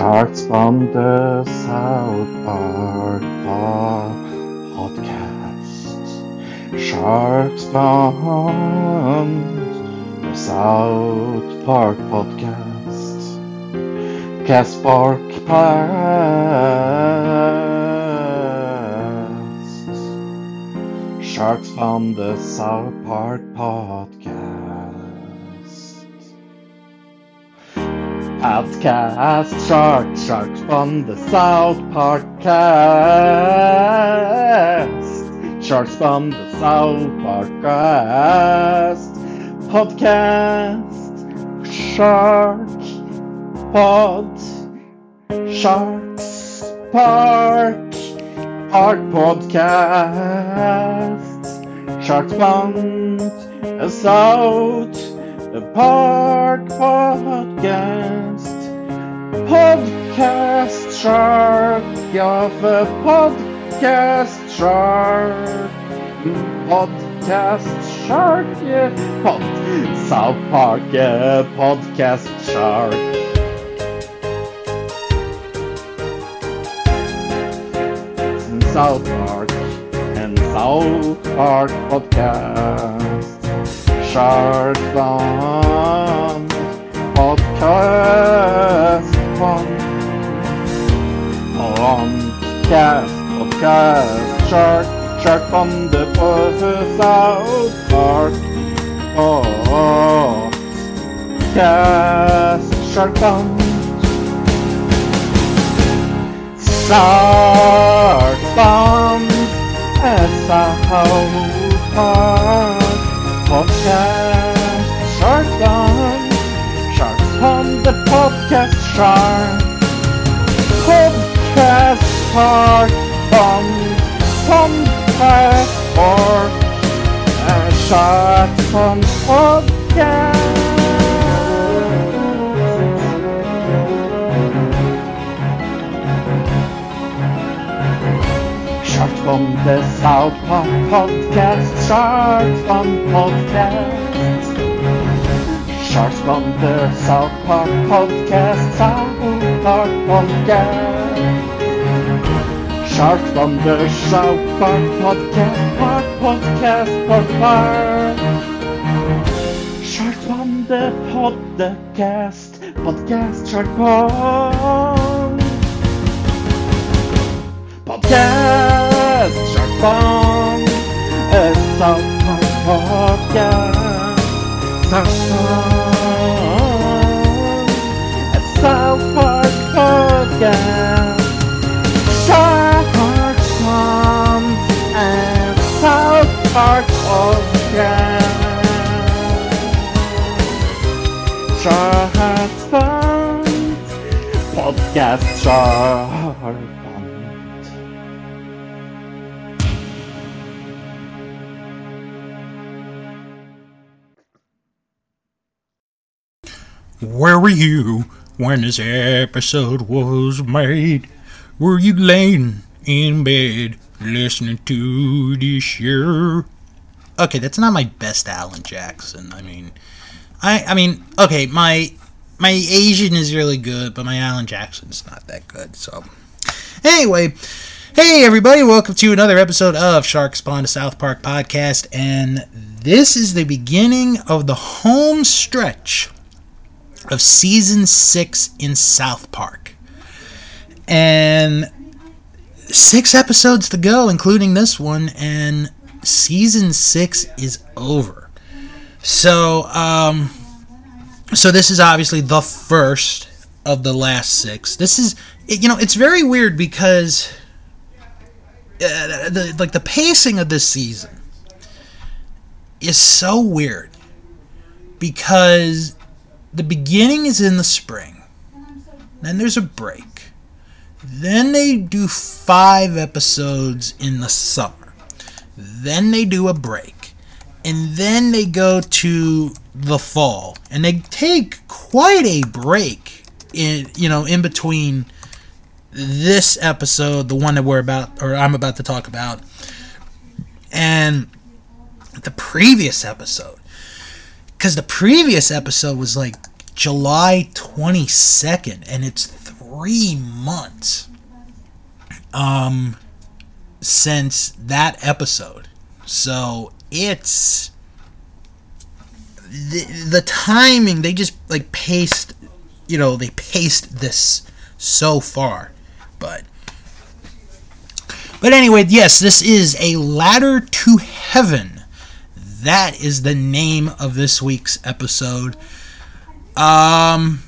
Sharks from the South Park podcast. Sharks from the South Park podcast. Cast Park podcast. Sharks from the South Park podcast. Podcast Sharks, Sharks from the South Park cast. Sharks from the South Park cast. Podcast Shark Pod Sharks Park Park Podcast. Sharks from the South Park Podcast. Podcast Shark of a Podcast Shark. Podcast Shark, yeah. Pod, South Park, yeah. Podcast Shark. South Park and South Park Podcast. Shark Fun Podcast Fun Podcast Podcast Shark Shark from the South Park. Podcast Shark Fun Shark Fun South Park podcast Sharks on Sharks on the podcast Shark. Podcast Shark on Podcast or uh, Sharks on podcast from the South Park podcast. Sharks from podcast. Sharks from the South Park podcast. South Park podcast. Sharks from the South Park podcast. Park podcast. Park Park. Sharks from the podcast. Podcast. Shark Park. Podcast Shark Fun a South Park Podcast South Park a South Park Podcast Shark Park Fun and South Park Podcast Shark Fun Podcast Shark you when this episode was made? Were you laying in bed listening to this show? Okay, that's not my best Alan Jackson. I mean, I I mean, okay, my my Asian is really good, but my Alan Jackson's not that good. So, anyway, hey everybody, welcome to another episode of Shark Spawn to South Park podcast, and this is the beginning of the home stretch of season six in South Park. And six episodes to go, including this one, and season six is over. So, um, so this is obviously the first of the last six. This is, you know, it's very weird because, uh, the, like the pacing of this season is so weird because the beginning is in the spring. Then there's a break. Then they do five episodes in the summer. Then they do a break. And then they go to the fall. And they take quite a break in you know in between this episode, the one that we're about or I'm about to talk about, and the previous episode because the previous episode was like July 22nd, and it's three months um, since that episode. So it's the, the timing. They just like paced, you know, they paced this so far, but. But anyway, yes, this is a ladder to heaven. That is the name of this week's episode. Um,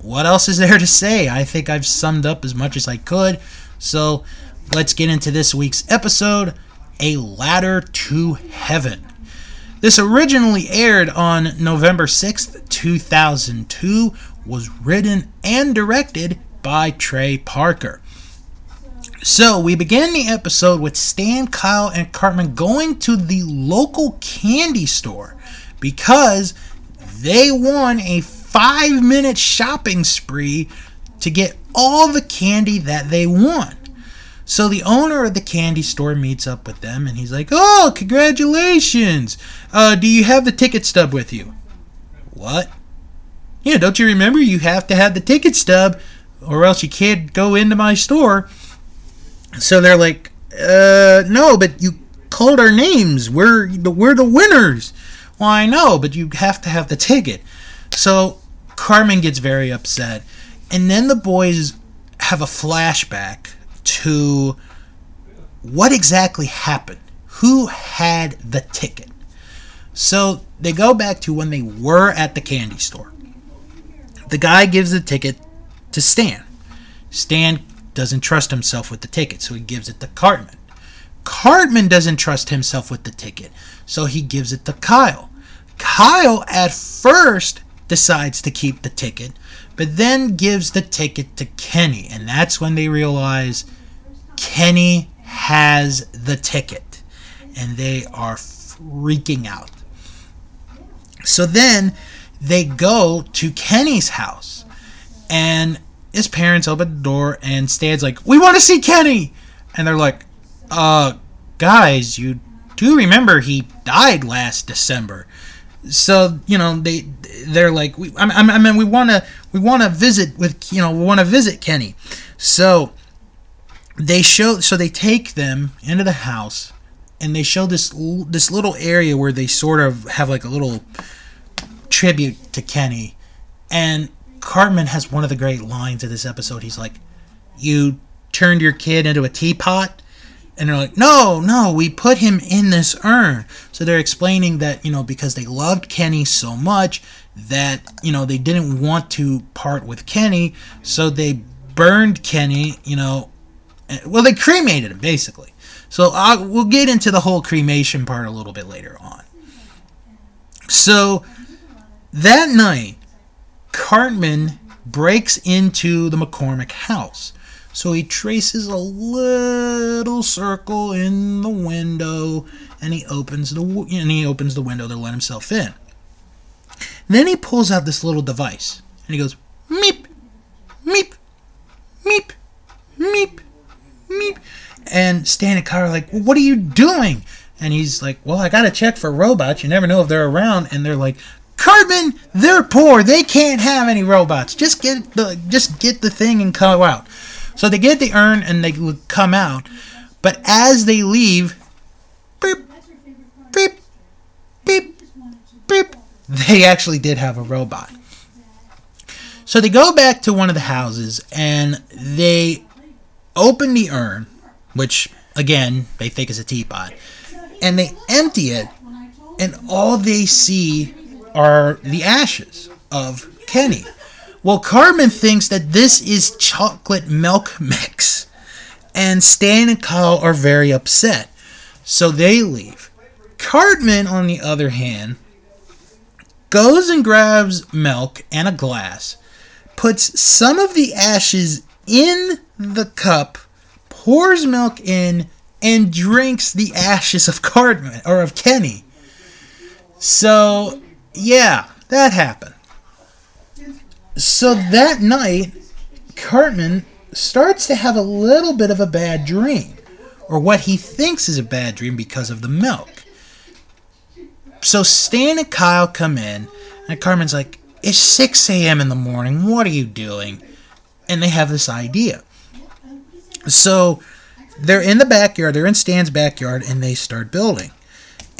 what else is there to say? I think I've summed up as much as I could. So let's get into this week's episode A Ladder to Heaven. This originally aired on November 6th, 2002, was written and directed by Trey Parker. So we begin the episode with Stan, Kyle, and Cartman going to the local candy store because they won a five minute shopping spree to get all the candy that they want. So the owner of the candy store meets up with them and he's like, Oh, congratulations! Uh, do you have the ticket stub with you? What? Yeah, don't you remember you have to have the ticket stub or else you can't go into my store? So they're like, uh, no, but you called our names. We're the, we're the winners. Well, I know, but you have to have the ticket. So Cartman gets very upset. And then the boys have a flashback to what exactly happened. Who had the ticket? So they go back to when they were at the candy store. The guy gives the ticket to Stan. Stan doesn't trust himself with the ticket, so he gives it to Cartman. Cartman doesn't trust himself with the ticket, so he gives it to Kyle. Kyle at first decides to keep the ticket, but then gives the ticket to Kenny, and that's when they realize Kenny has the ticket, and they are freaking out. So then they go to Kenny's house, and his parents open the door, and Stan's like, "We want to see Kenny," and they're like, "Uh, guys, you do remember he died last December." so you know they they're like we I, I mean we want to we want to visit with you know we want to visit Kenny. So they show so they take them into the house and they show this this little area where they sort of have like a little tribute to Kenny. And Cartman has one of the great lines of this episode he's like you turned your kid into a teapot and they're like, no, no, we put him in this urn. So they're explaining that, you know, because they loved Kenny so much that, you know, they didn't want to part with Kenny. So they burned Kenny, you know, eh, well, they cremated him, basically. So I'll, we'll get into the whole cremation part a little bit later on. So that night, Cartman breaks into the McCormick house. So he traces a little circle in the window, and he opens the and he opens the window to let himself in. And then he pulls out this little device, and he goes meep, meep, meep, meep, meep. And Stan and Kyle are like, well, "What are you doing?" And he's like, "Well, I gotta check for robots. You never know if they're around." And they're like, "Cartman, they're poor. They can't have any robots. Just get the just get the thing and come out." So they get the urn and they come out. But as they leave, beep, beep, beep, beep, they actually did have a robot. So they go back to one of the houses and they open the urn, which again they think is a teapot, and they empty it, and all they see are the ashes of Kenny. Well, Cartman thinks that this is chocolate milk mix, and Stan and Kyle are very upset, so they leave. Cartman, on the other hand, goes and grabs milk and a glass, puts some of the ashes in the cup, pours milk in, and drinks the ashes of Cartman or of Kenny. So, yeah, that happened. So that night, Cartman starts to have a little bit of a bad dream, or what he thinks is a bad dream because of the milk. So Stan and Kyle come in, and Cartman's like, It's 6 a.m. in the morning. What are you doing? And they have this idea. So they're in the backyard, they're in Stan's backyard, and they start building.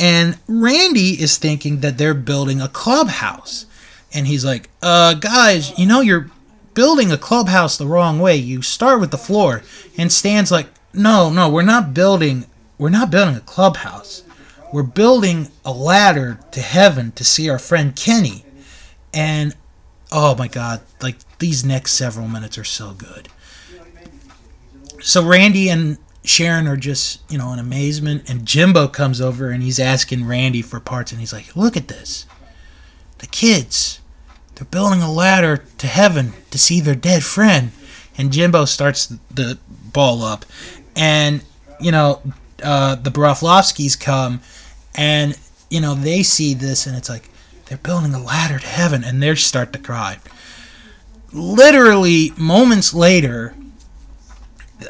And Randy is thinking that they're building a clubhouse. And he's like, uh, guys, you know, you're building a clubhouse the wrong way. You start with the floor. And Stan's like, no, no, we're not building we're not building a clubhouse. We're building a ladder to heaven to see our friend Kenny. And oh my god, like these next several minutes are so good. So Randy and Sharon are just, you know, in amazement and Jimbo comes over and he's asking Randy for parts and he's like, "Look at this. The kids, they're building a ladder to heaven to see their dead friend." And Jimbo starts the ball up and you know, uh, the Broflovskis come and you know they see this and it's like they're building a ladder to heaven and they start to cry literally moments later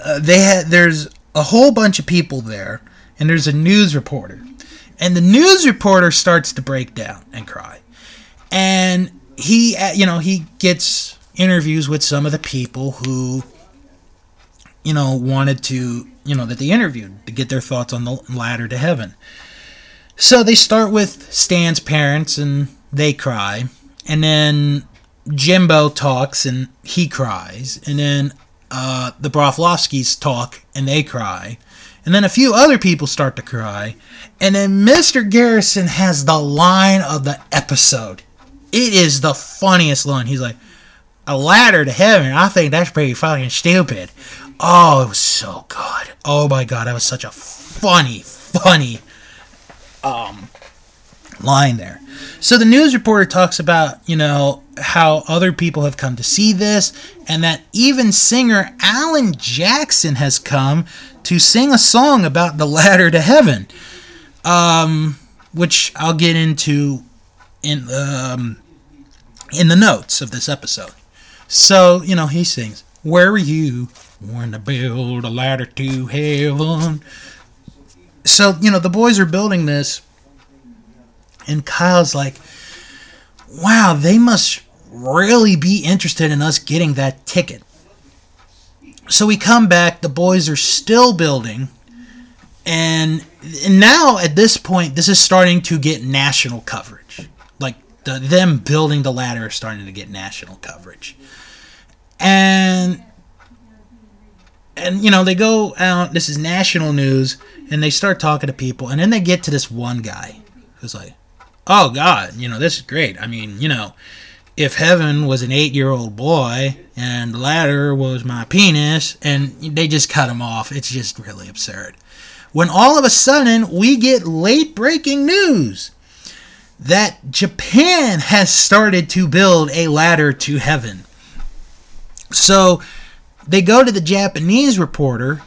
uh, they had there's a whole bunch of people there and there's a news reporter. And the news reporter starts to break down and cry. And he uh, you know he gets interviews with some of the people who you know wanted to you know that they interviewed to get their thoughts on the ladder to heaven. So they start with stan's parents and they cry. And then jimbo talks and he cries. And then uh, the broflovskis talk and they cry. And then a few other people start to cry. And then mr garrison has the line of the episode. It is the funniest line. He's like a ladder to heaven. I think that's pretty fucking stupid. Oh, it was so good. Oh my god, that was such a funny, funny um line there. So the news reporter talks about, you know, how other people have come to see this and that even singer Alan Jackson has come to sing a song about the ladder to heaven. Um which I'll get into in um in the notes of this episode. So, you know, he sings, "Where are you when to build a ladder to heaven. So, you know, the boys are building this, and Kyle's like, wow, they must really be interested in us getting that ticket. So we come back, the boys are still building, and, now at this point, this is starting to get national coverage. Like, the, them building the ladder is starting to get national coverage. And and you know they go out this is national news and they start talking to people and then they get to this one guy who's like oh god you know this is great. I mean you know if heaven was an eight year old boy and ladder was my penis and they just cut him off it's just really absurd. When all of a sudden we get late breaking news that japan has started to build a ladder to heaven. So they go to the Japanese reporter,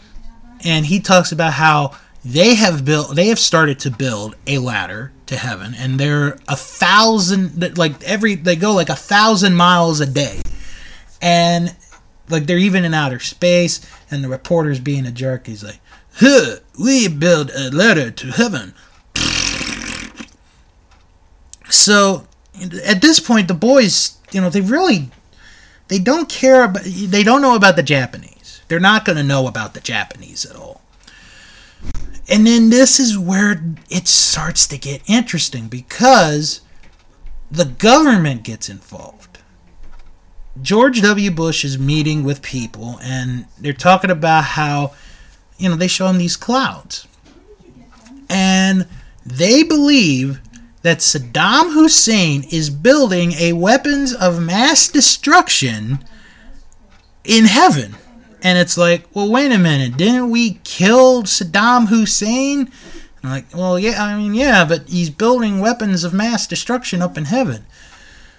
and he talks about how they have built, they have started to build a ladder to heaven, and they're a thousand, like every, they go like a thousand miles a day, and like they're even in outer space, and the reporter's being a jerk. He's like, "Huh, we build a ladder to heaven." So at this point, the boys, you know, they really they don't care about they don't know about the Japanese. They're not going to know about the Japanese at all. And then this is where it starts to get interesting because the government gets involved. George W. Bush is meeting with people and they're talking about how, you know, they show him these clouds. And they believe that Saddam Hussein is building a weapons of mass destruction in heaven. And it's like, well, wait a minute, didn't we kill Saddam Hussein? I'm like, well, yeah, I mean, yeah, but he's building weapons of mass destruction up in heaven.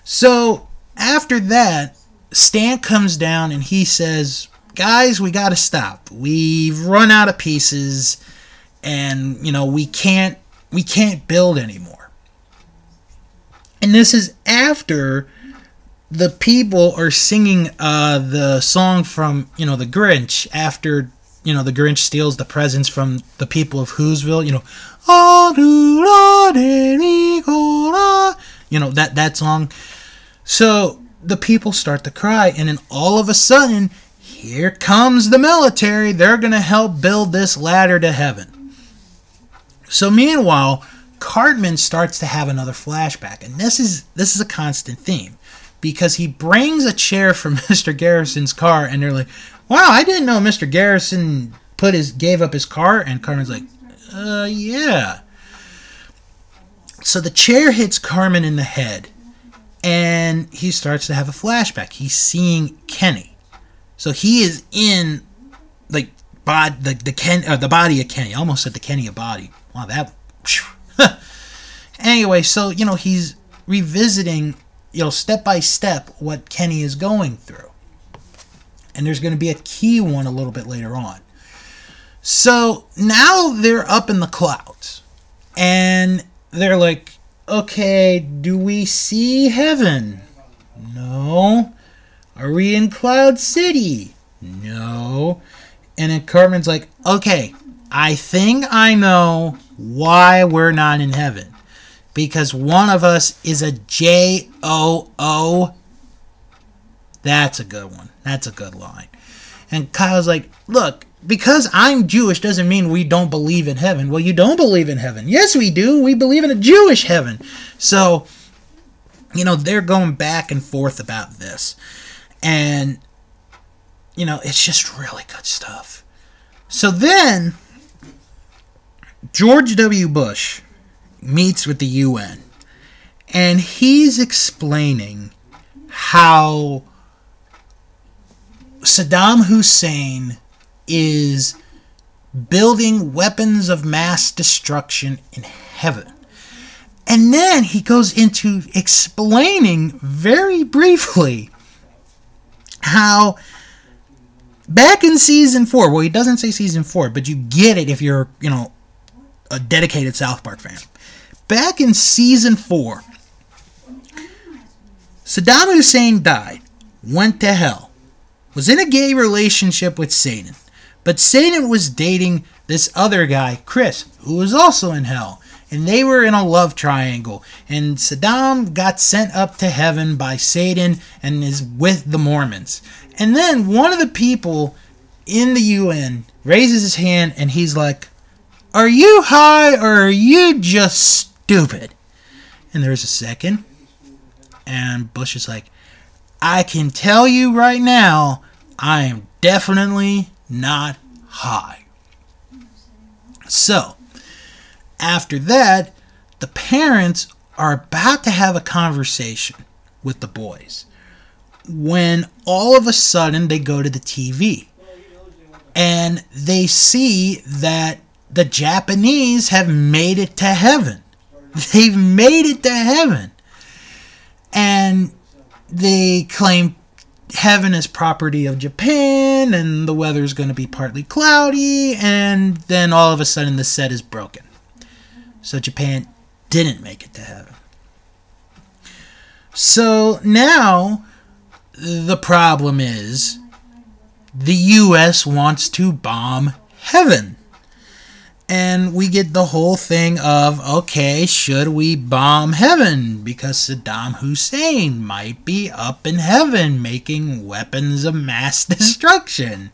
So after that, Stan comes down and he says, guys, we got to stop. We've run out of pieces and, you know, we can't we can't build anymore. And this is after the people are singing uh, the song from, you know, the Grinch after, you know, the Grinch steals the presents from the people of Whoville, you know, you know, that, that song. So the people start to cry, and then all of a sudden, here comes the military. They're to help build this ladder to heaven. So meanwhile, Cartman starts to have another flashback, and this is this is a constant theme because he brings a chair from Mr. Garrison's car, and they're like, "Wow, I didn't know Mr. Garrison put his gave up his car." And Cartman's like, "Uh, yeah." So the chair hits Carmen in the head, and he starts to have a flashback. He's seeing Kenny, so he is in like bod the the Ken uh, the body of Kenny. I almost said the Kenny of body. Wow, that. anyway, so you know he's revisiting, you know, step by step what Kenny is going through, and there's going to be a key one a little bit later on. So now they're up in the clouds, and they're like, okay, do we see heaven? No. Are we in Cloud City? No. And then Cartman's like, okay, I think I know why we're not in heaven. Because one of us is a J O O. That's a good one. That's a good line. And Kyle's like, look, because I'm Jewish doesn't mean we don't believe in heaven. Well, you don't believe in heaven. Yes, we do. We believe in a Jewish heaven. So, you know, they're going back and forth about this. And, you know, it's just really good stuff. So then, George W. Bush meets with the UN. And he's explaining how Saddam Hussein is building weapons of mass destruction in heaven. And then he goes into explaining very briefly how back in season four, well, he doesn't say season four, but you get it if you're, you know, a dedicated South Park fan. Back in season four, Saddam Hussein died, went to hell, was in a gay relationship with Satan. But Satan was dating this other guy, Chris, who was also in hell. And they were in a love triangle. And Saddam got sent up to heaven by Satan and is with the Mormons. And then one of the people in the UN raises his hand and he's like, Are you high or are you just stupid? And there's a second. And Bush is like, I can tell you right now, I am definitely not high. So, after that, the parents are about to have a conversation with the boys when all of a sudden they go to the TV and they see that the Japanese have made it to heaven. They've made it to heaven. And they claim heaven is property of Japan and the weather's going to be partly cloudy and then all of a sudden the set is broken. So Japan didn't make it to heaven. So now the problem is the US wants to bomb heaven. And we get the whole thing of okay, should we bomb heaven? Because Saddam Hussein might be up in heaven making weapons of mass destruction.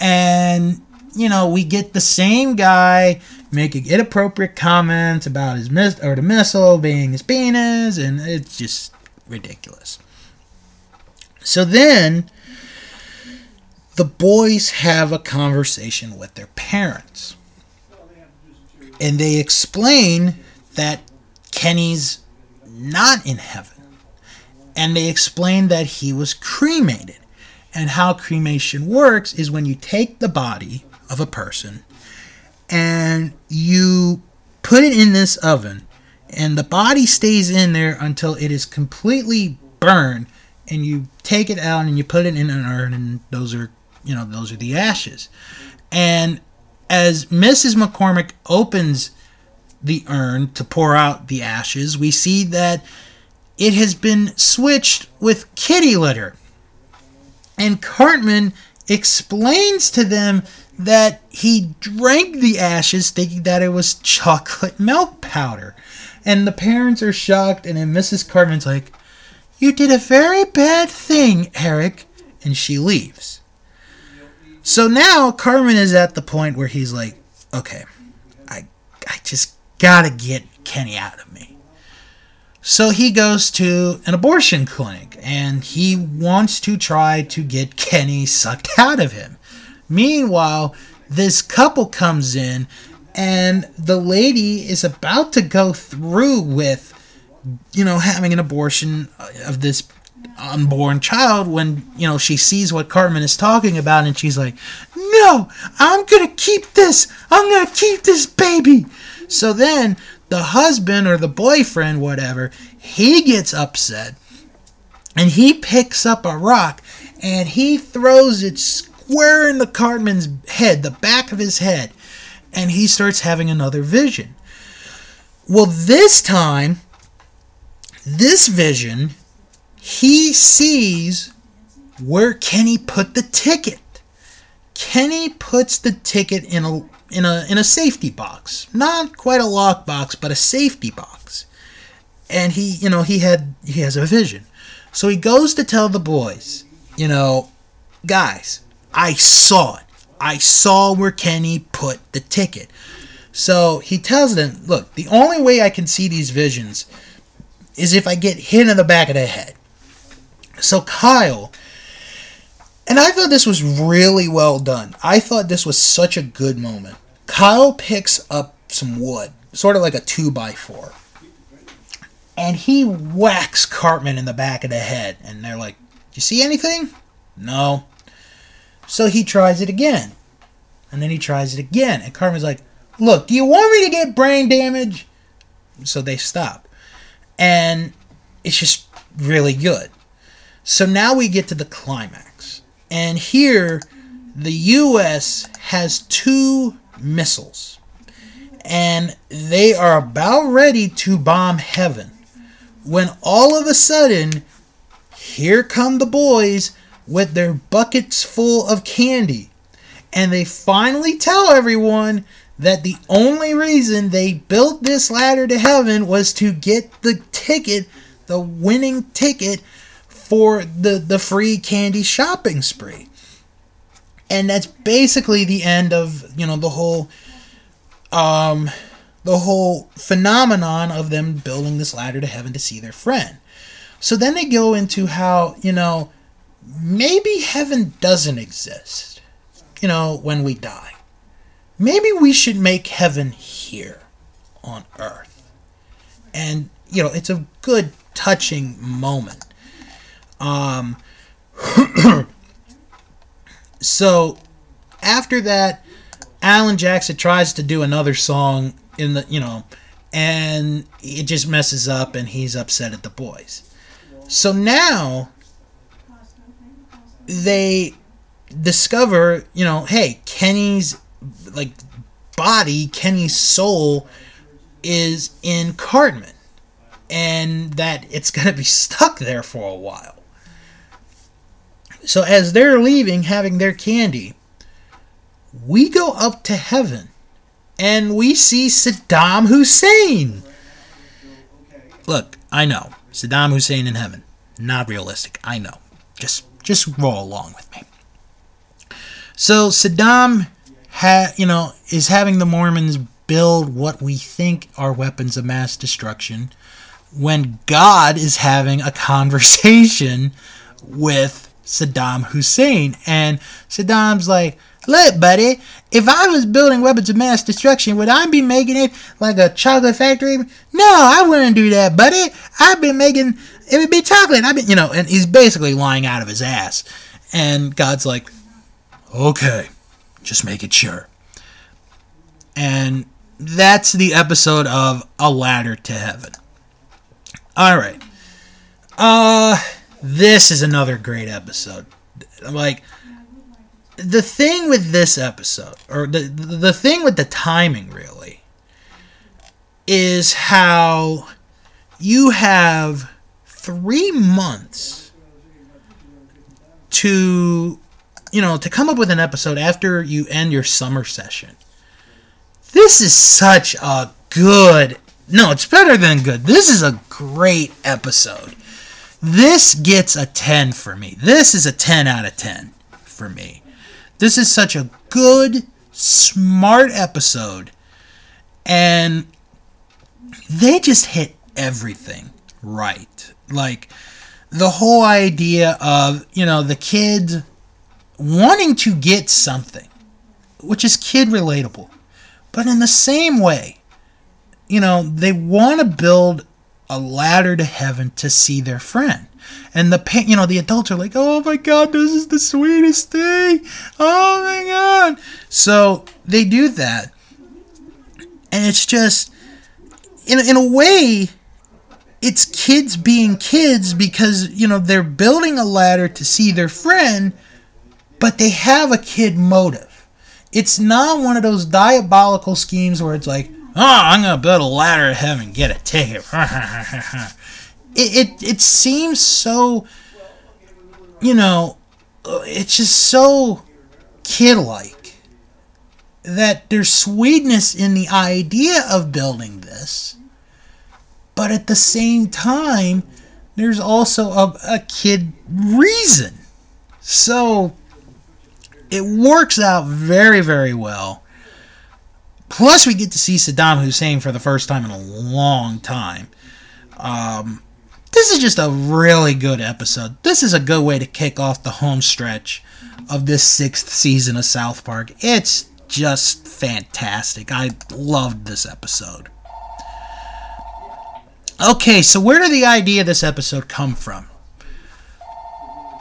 And, you know, we get the same guy making inappropriate comments about his miss or the missile being his penis, and it's just ridiculous. So then the boys have a conversation with their parents and they explain that Kenny's not in heaven. And they explain that he was cremated. And how cremation works is when you take the body of a person and you put it in this oven, and the body stays in there until it is completely burned, and you take it out and you put it in an urn, and those are, you know, those are the ashes. And as Mrs. McCormick opens the urn to pour out the ashes, we see that it has been switched with kitty litter. And Cartman explains to them that he drank the ashes thinking that it was chocolate milk powder. And the parents are shocked, and then Mrs. Cartman's like, You did a very bad thing, Eric. And she leaves. So now Cartman is at the point where he's like, okay, I, I just gotta get Kenny out of me. So he goes to an abortion clinic and he wants to try to get Kenny sucked out of him. Meanwhile, this couple comes in and the lady is about to go through with you know having an abortion of this unborn child when you know she sees what Cartman is talking about and she's like no I'm going to keep this I'm going to keep this baby so then the husband or the boyfriend whatever he gets upset and he picks up a rock and he throws it square in the Cartman's head the back of his head and he starts having another vision. Well, this time, this vision, he sees where Kenny put the ticket. Kenny puts the ticket in a in a in a safety box. Not quite a lock box, but a safety box. And he, you know, he had he has a vision. So he goes to tell the boys, you know, guys, I saw it. I saw where Kenny put the ticket. So he tells them, look, the only way I can see these visions is if I get hit in the back of the head. So Kyle, and I thought this was really well done. I thought this was such a good moment. Kyle picks up some wood, sort of like a 2 by 4 and he whacks Cartman in the back of the head. And they're like, Do You see anything? No. So he tries it again. And then he tries it again. And Cartman's like, Look, do you want me to get brain damage? So they stop. And it's just really good. So now we get to the climax. And here, the U.S. has two missiles. And they are about ready to bomb heaven. When all of a sudden, here come the boys with their buckets full of candy. And they finally tell everyone that the only reason they built this ladder to heaven was to get the ticket, the winning ticket for the, the free candy shopping spree. And that's basically the end of, you know, the whole um the whole phenomenon of them building this ladder to heaven to see their friend. So then they go into how, you know, maybe heaven doesn't exist, you know, when we die. Maybe we should make heaven here on earth. And, you know, it's a good, touching moment. Um, so after that, Alan Jackson tries to do another song in the, you know, and it just messes up and he's upset at the boys. So now they discover, you know, hey, Kenny's like body, Kenny's soul is in Cartman and that it's going to be stuck there for a while. So as they're leaving having their candy, we go up to heaven and we see Saddam Hussein. Look, I know. Saddam Hussein in heaven. Not realistic. I know. Just just roll along with me. So Saddam, ha, you know, is having the Mormons build what we think are weapons of mass destruction, when God is having a conversation with Saddam Hussein, and Saddam's like, "Look, buddy, if I was building weapons of mass destruction, would I be making it like a chocolate factory? No, I wouldn't do that, buddy. I've been making it would be chocolate. I've been, you know, and he's basically lying out of his ass. And God's like, okay, just make it sure. And that's the episode of A Ladder to Heaven. All right. Uh, this is another great episode. Like, the thing with this episode, or the the thing with the timing, really, is how you have three months to you know to come up with an episode after you end your summer session. This is such a good no it's better than good. This is a great episode This gets a 10 for me. This is a 10 out of 10 for me. This is such a good, smart episode. And they just hit everything right. Like the whole idea of, you know, the kids wanting to get something, which is kid relatable. But in the same way, you know, they want to build a ladder to heaven to see their friend. And the pa- you know the adults are like, "Oh my god, this is the sweetest thing! Oh my god!" So they do that, and it's just in in a way, it's kids being kids because you know they're building a ladder to see their friend, but they have a kid motive. It's not one of those diabolical schemes where it's like, oh, I'm gonna build a ladder to heaven, get a ticket. it, it it seems so, you know, uh, it's just so kid-like that there's sweetness in the idea of building this, but at the same time, there's also a, a kid reason. So it works out very, very well. Plus, we get to see Saddam Hussein for the first time in a long time. Um, this is just a really good episode. This is a good way to kick off the home stretch of this sixth season of South Park. It's just fantastic. I loved this episode. Okay, so where did the idea of this episode come from?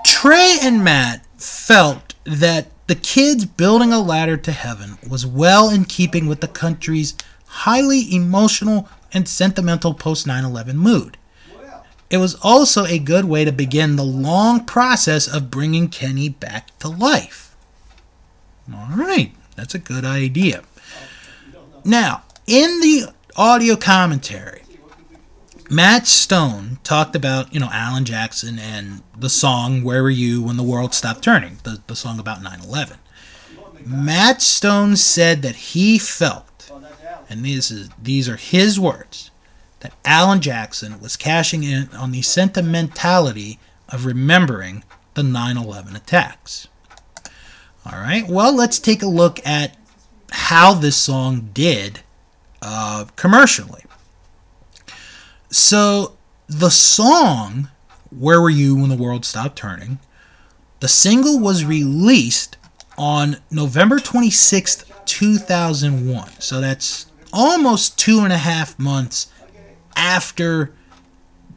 Trey and Matt felt that the kids building a ladder to heaven was well in keeping with the country's highly emotional and sentimental post 9 11 mood. It was also a good way to begin the long process of bringing Kenny back to life. All right, that's a good idea. Now, in the audio commentary, Matt Stone talked about, you know, Alan Jackson and the song Where Were You When the World Stopped Turning, the, the song about 9 11. Matt Stone said that he felt, and these, is, these are his words, that Alan Jackson was cashing in on the sentimentality of remembering the 9 11 attacks. All right, well, let's take a look at how this song did uh, commercially. So the song "Where Were You When the World Stopped Turning," the single was released on November 26th, 2001. So that's almost two and a half months after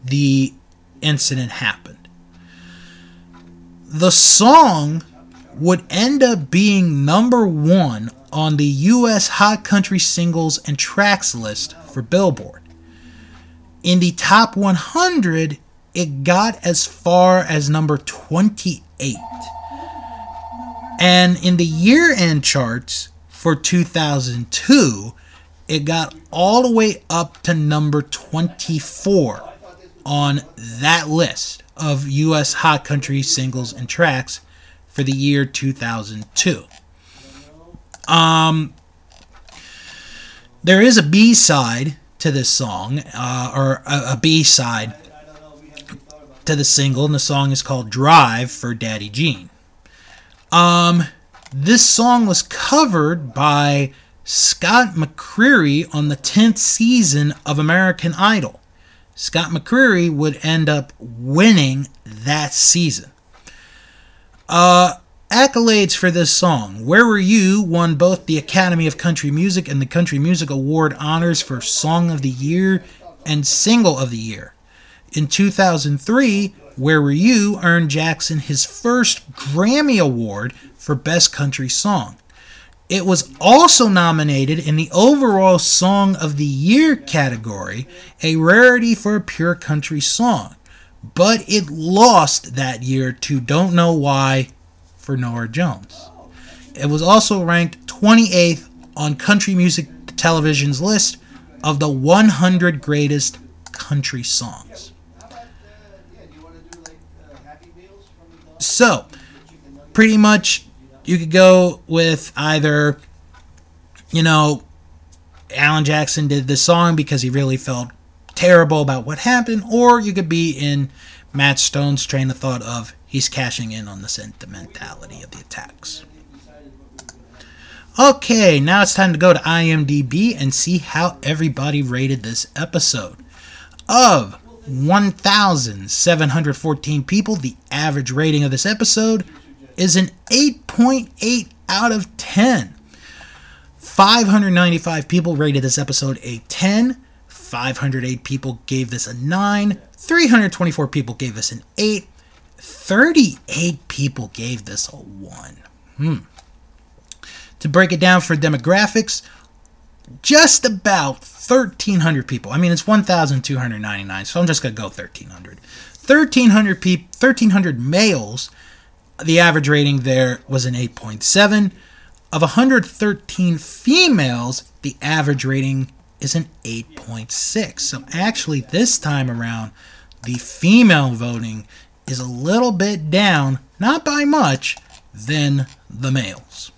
the incident happened. The song would end up being number one on the US Hot Country Singles and Tracks list for Billboard. In the top 100, it got as far as number 28. And in the year end charts for 2002, it got all the way up to number 24 on that list of US hot country singles and tracks for the year 2002. Um, there is a B side to this song, uh, or a, a B side to the single, and the song is called Drive for Daddy Gene. Um, this song was covered by Scott McCreery on the 10th season of American Idol. Scott McCreery would end up winning that season. Uh, Accolades for this song. Where Were You won both the Academy of Country Music and the Country Music Award honors for Song of the Year and Single of the Year. In 2003, Where Were You earned Jackson his first Grammy Award for Best Country Song. It was also nominated in the overall Song of the Year category, a rarity for a pure country song, but it lost that year to Don't Know Why for Norah Jones. It was also ranked 28th on Country Music Television's list of the 100 greatest country songs. So, pretty much you could go with either, you know, Alan Jackson did this song because he really felt terrible about what happened, or you could be in Matt Stone's train of thought of he's cashing in on the sentimentality of the attacks. Okay, now it's time to go to IMDb and see how everybody rated this episode. Of 1,714 people, the average rating of this episode is an 8.8 out of 10. 595 people rated this episode a 10. 508 people gave this a 9. 324 people gave this an 8. 38 people gave this a 1. Hmm. To break it down for demographics, just about 1,300 people. I mean, it's 1,299, so I'm just going to go 1,300. 1,300 people, 1,300 males. The average rating there was an 8.7. Of 113 females, the average rating is an 8.6. So actually, this time around, the female voting is a little bit down, not by much, than the males.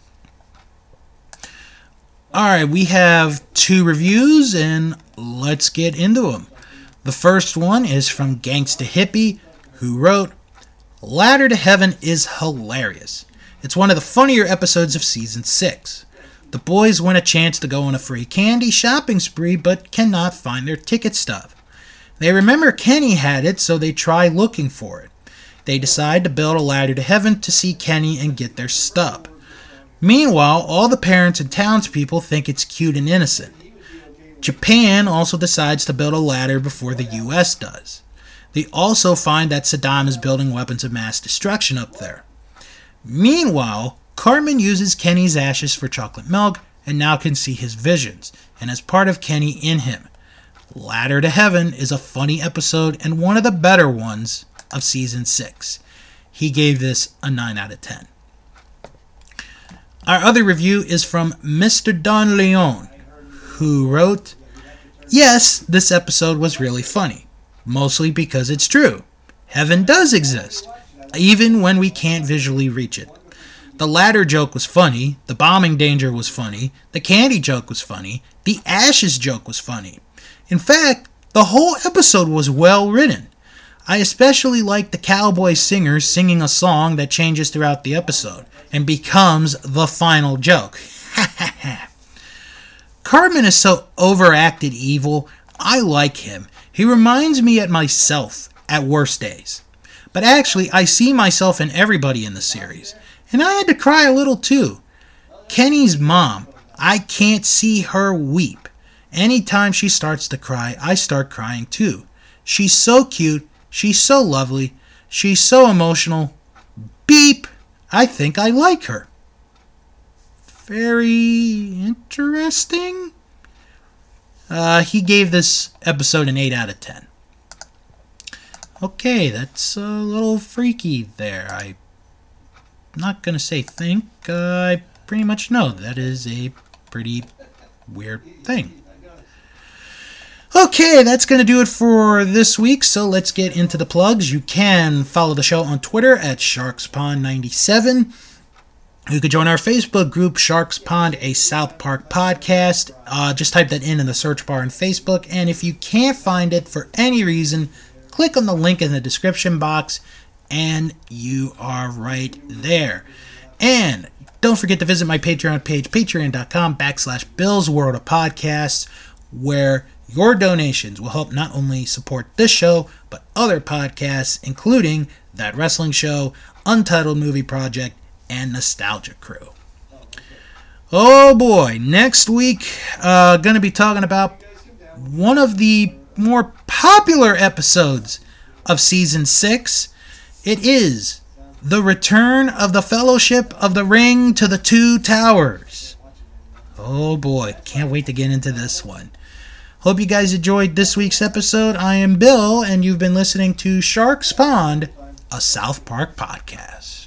All right, we have two reviews and let's get into them. The first one is from Gangsta Hippie, who wrote, Ladder to Heaven is hilarious. It's one of the funnier episodes of season 6. The boys win a chance to go on a free candy shopping spree but cannot find their ticket stub. They remember Kenny had it, so they try looking for it. They decide to build a ladder to heaven to see Kenny and get their stub. Meanwhile, all the parents and townspeople think it's cute and innocent. Japan also decides to build a ladder before the US does. They also find that Saddam is building weapons of mass destruction up there. Meanwhile, Cartman uses Kenny's ashes for chocolate milk and now can see his visions, and as part of Kenny in him. Ladder to Heaven is a funny episode and one of the better ones of season 6. He gave this a 9 out of 10. Our other review is from Mr. Don Leon, who wrote, Yes, this episode was really funny, mostly because it's true. Heaven does exist, even when we can't visually reach it. The ladder joke was funny, the bombing danger was funny, the candy joke was funny, the ashes joke was funny. In fact, the whole episode was well written. I especially like the cowboy singer singing a song that changes throughout the episode and becomes the final joke. Cartman is so overacted evil. I like him. He reminds me at myself at worst days. But actually, I see myself in everybody in the series. And I had to cry a little too. Kenny's mom, I can't see her weep. Anytime she starts to cry, I start crying too. She's so cute. She's so lovely. She's so emotional. Beep! I think I like her. Very interesting. Uh, he gave this episode an 8 out of 10. Okay, that's a little freaky there. I'm not going to say think. Uh, I pretty much know that is a pretty weird thing. Okay, that's going to do it for this week. So let's get into the plugs. You can follow the show on Twitter at SharksPond97. You could join our Facebook group, Sharks Pond, a South Park podcast. Uh, just type that in in the search bar on Facebook. And if you can't find it for any reason, click on the link in the description box and you are right there. And don't forget to visit my Patreon page, patreon.com backslash Bill's World of Podcasts, where your donations will help not only support this show, but other podcasts, including That Wrestling Show, Untitled Movie Project, and Nostalgia Crew. Oh boy, next week, uh, gonna be talking about one of the more popular episodes of season six. It is the return of the Fellowship of the Ring to the Two Towers. Oh boy, can't wait to get into this one. Hope you guys enjoyed this week's episode. I am Bill, and you've been listening to Sharks Pond, a South Park podcast.